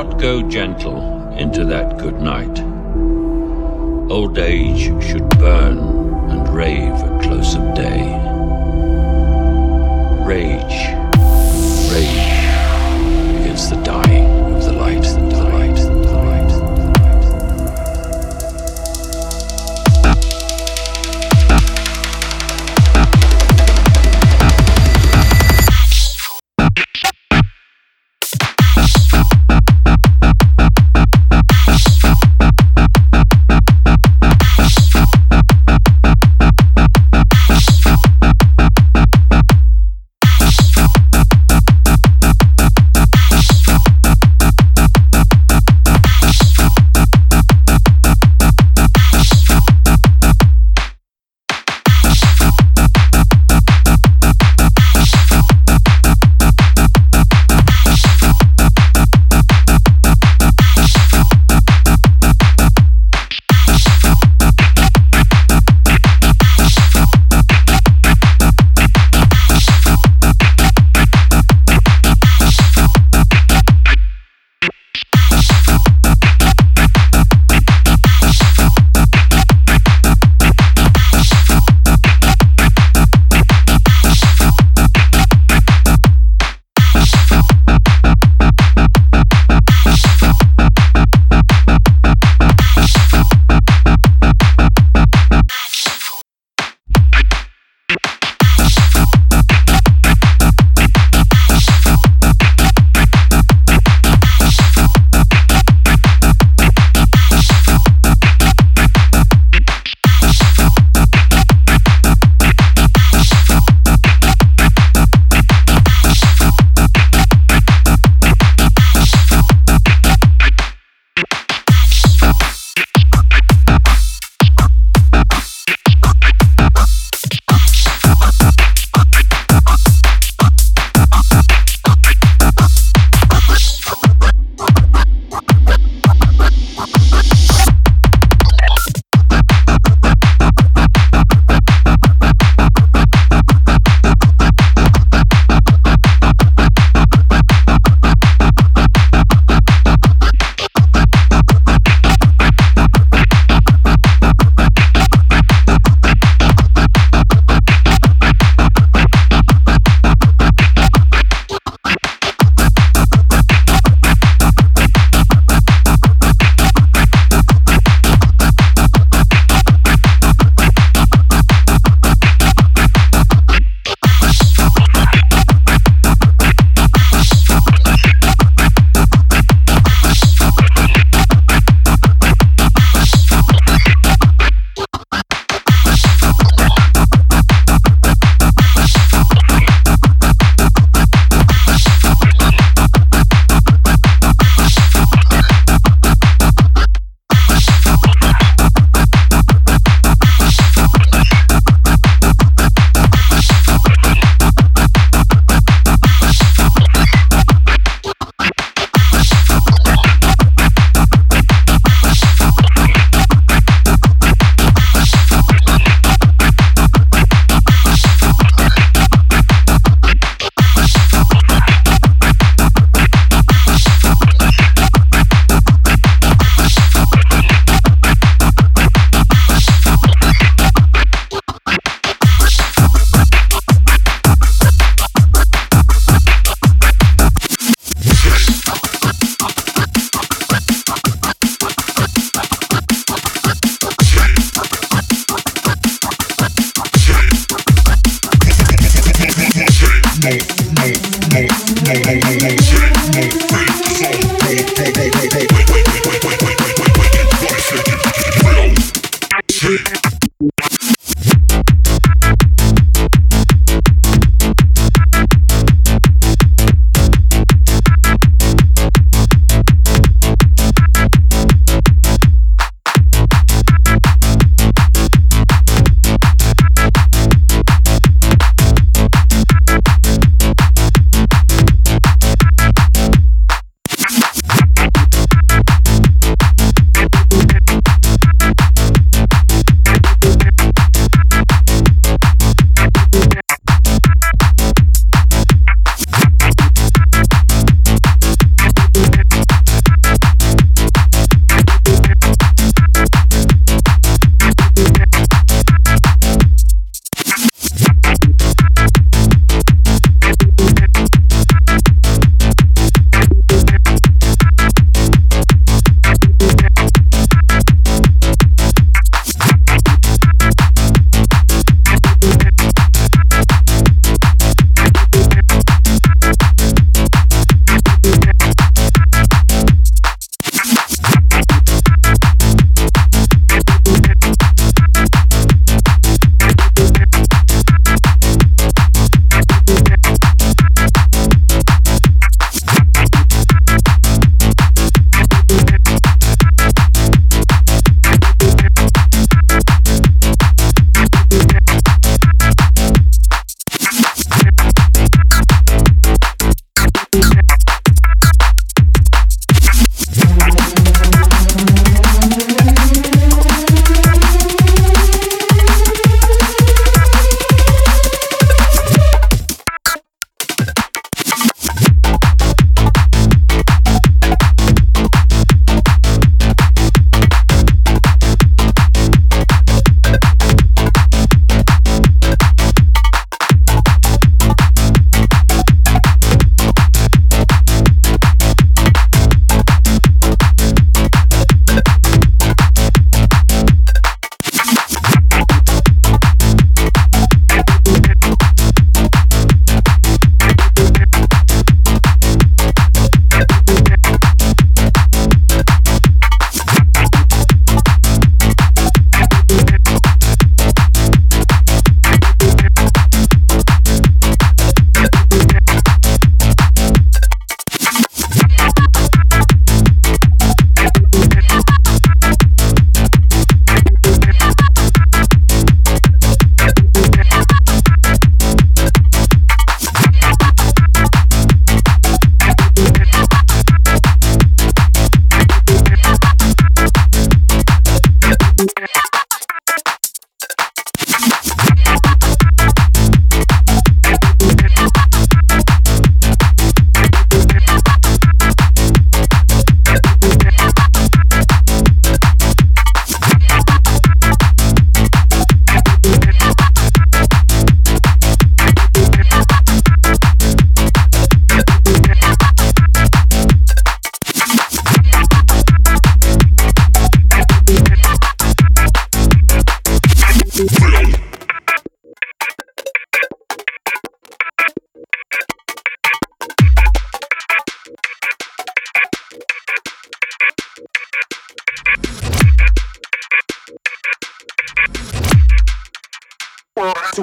Not go gentle into that good night. Old age should burn and rave at close of day. Rage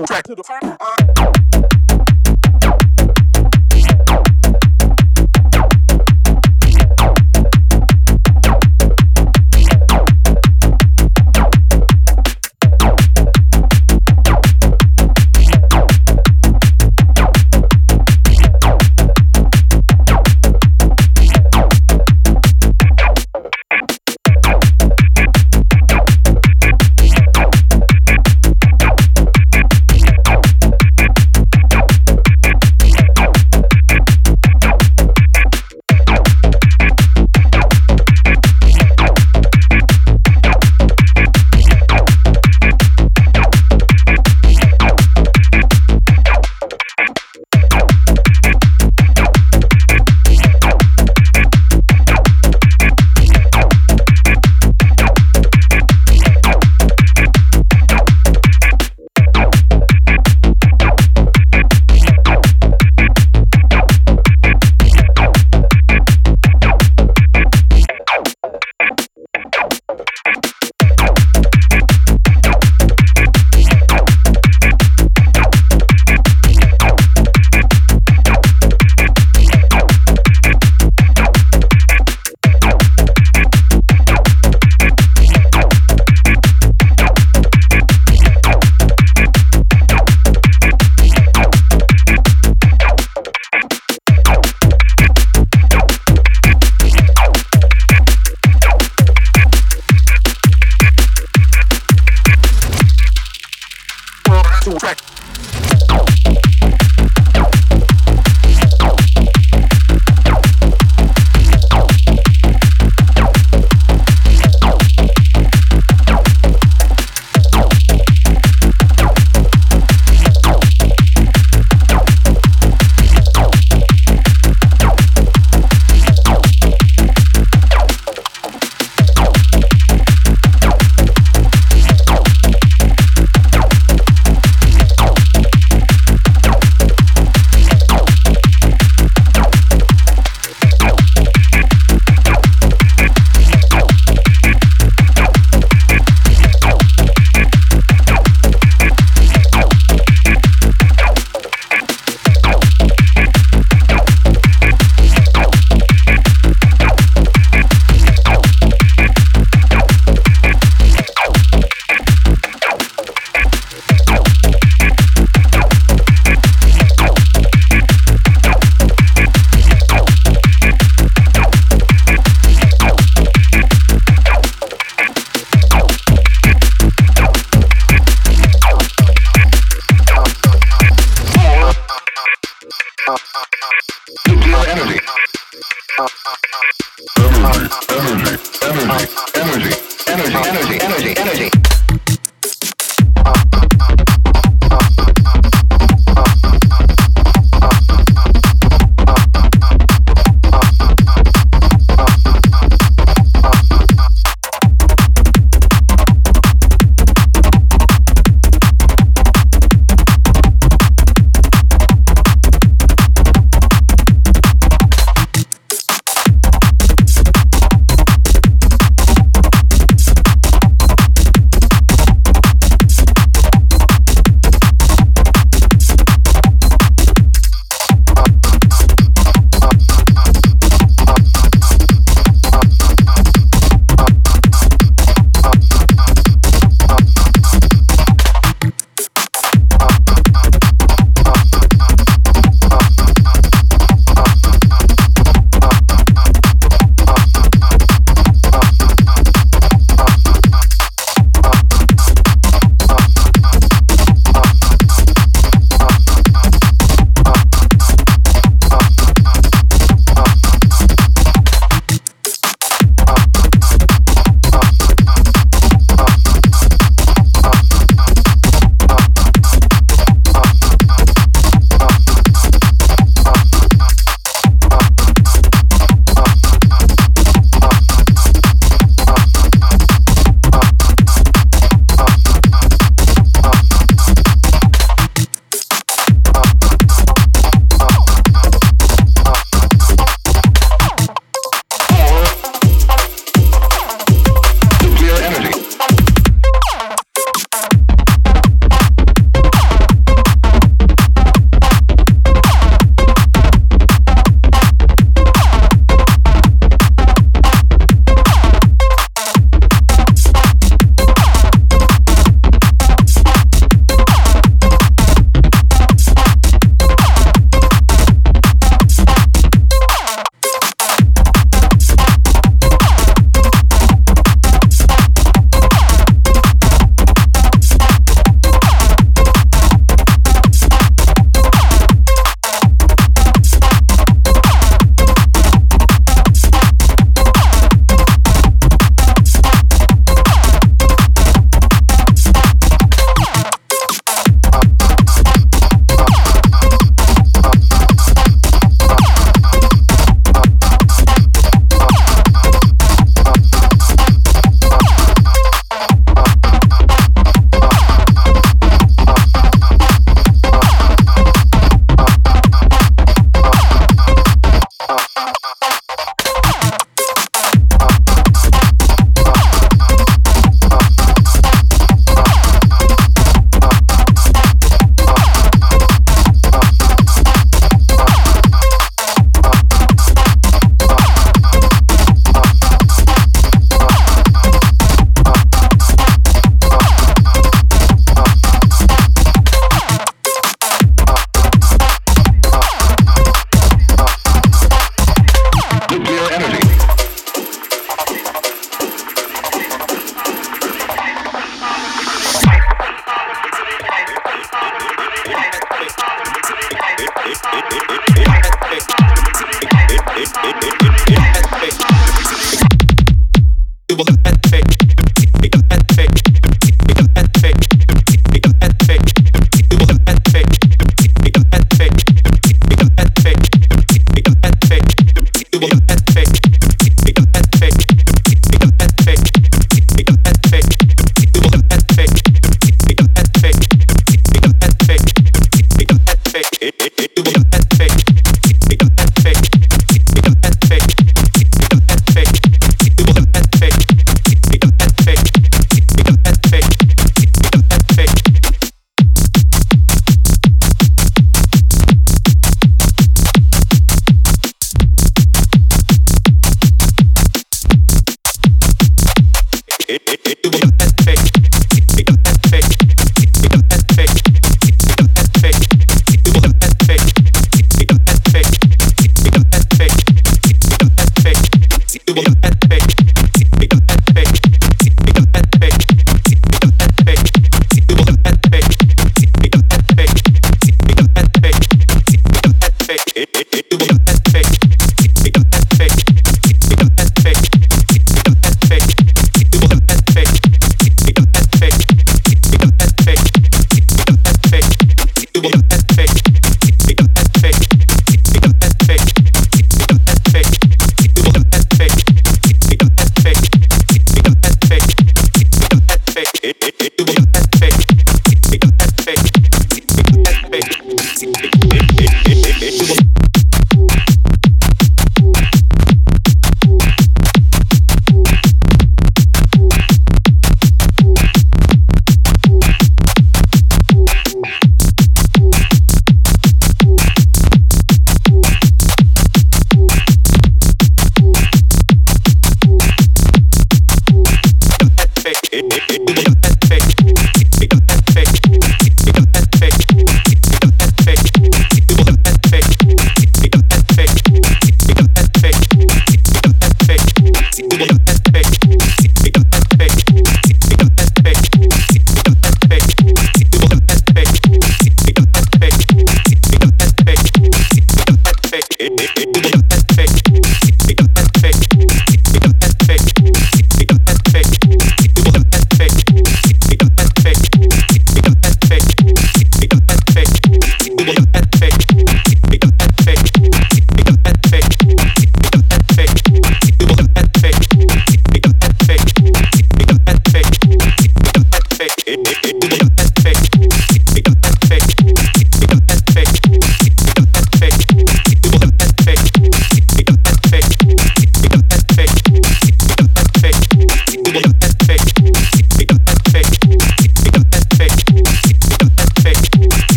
to track. To the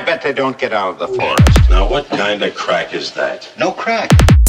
I bet they don't get out of the forest. Now, what kind of crack is that? No crack.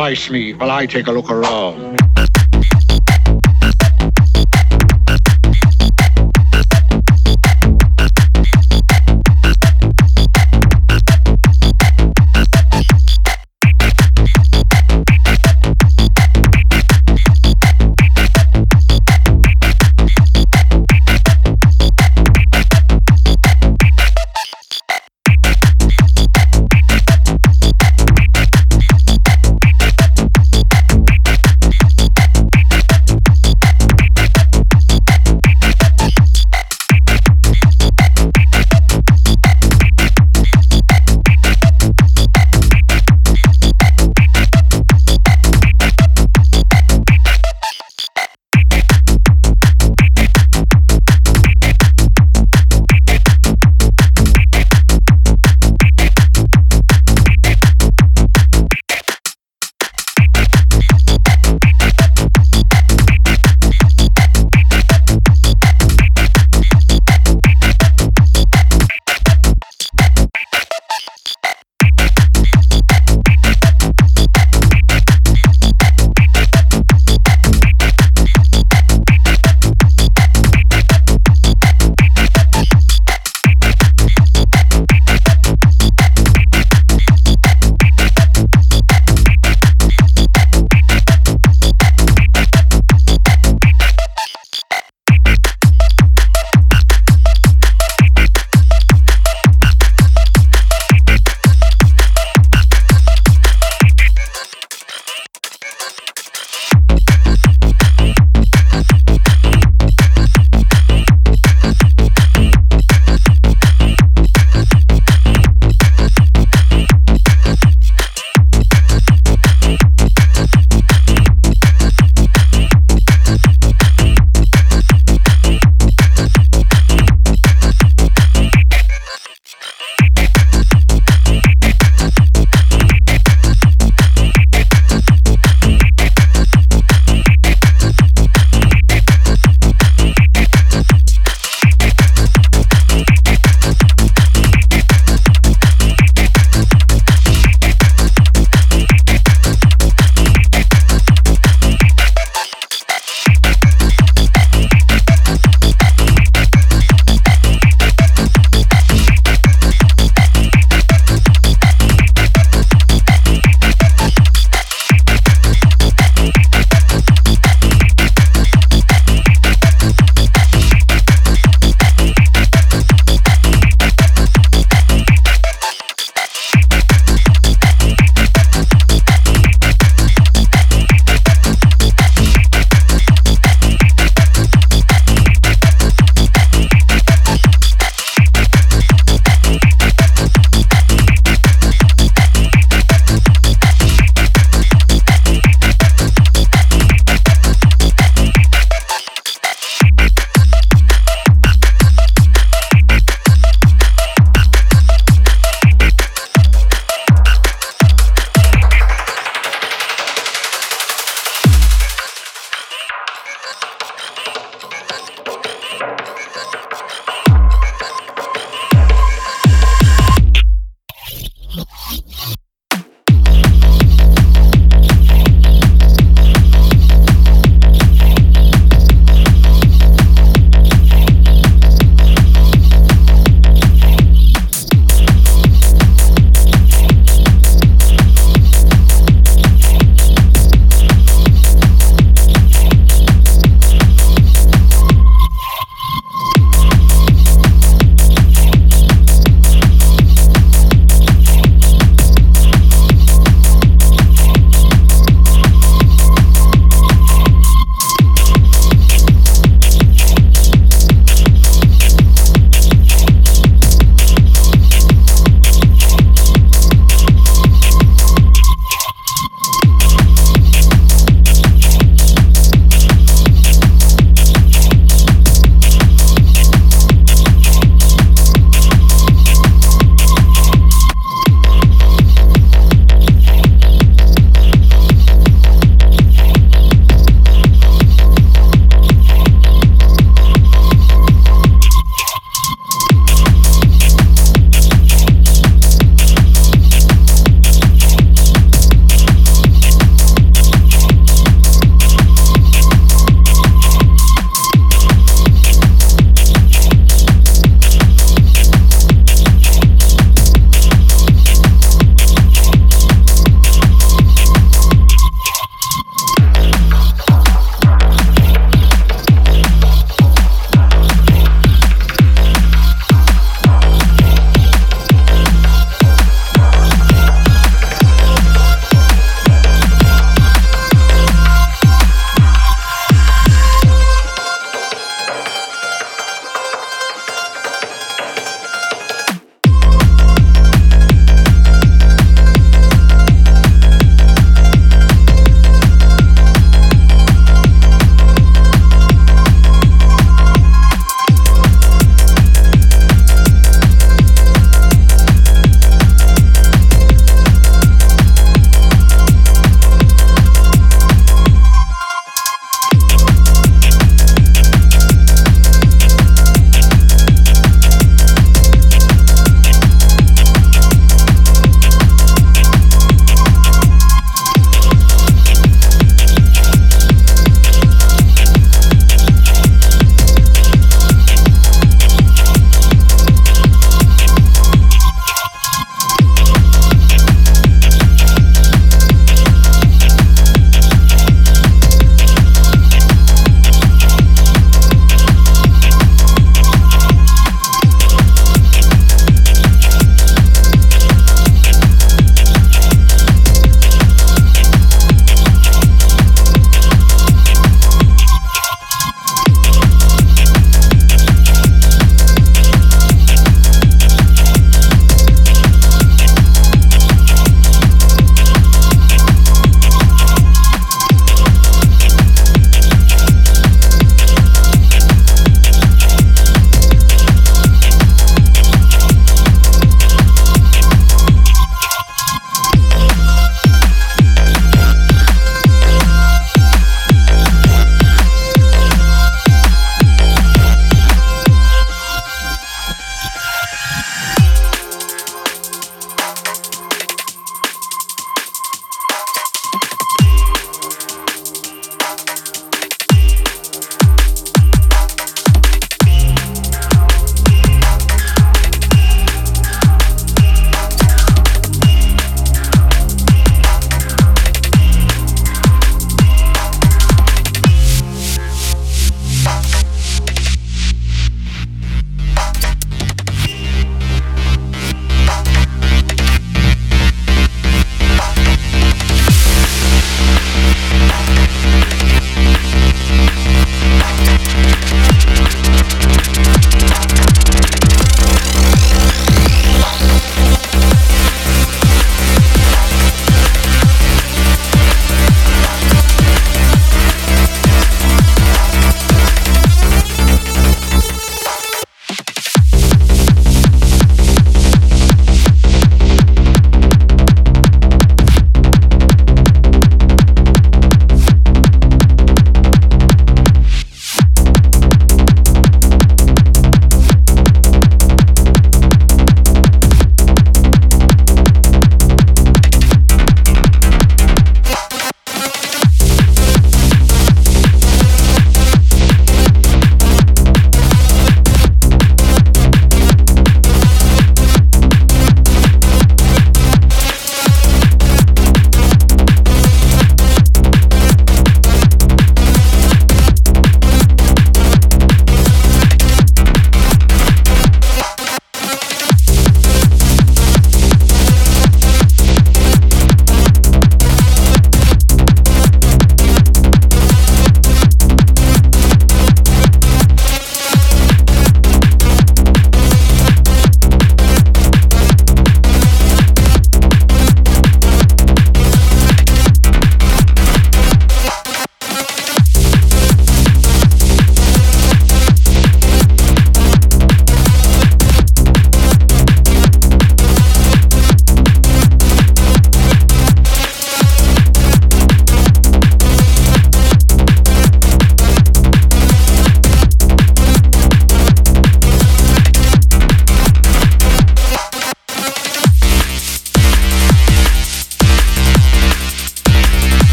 Captain. me while I take a look around.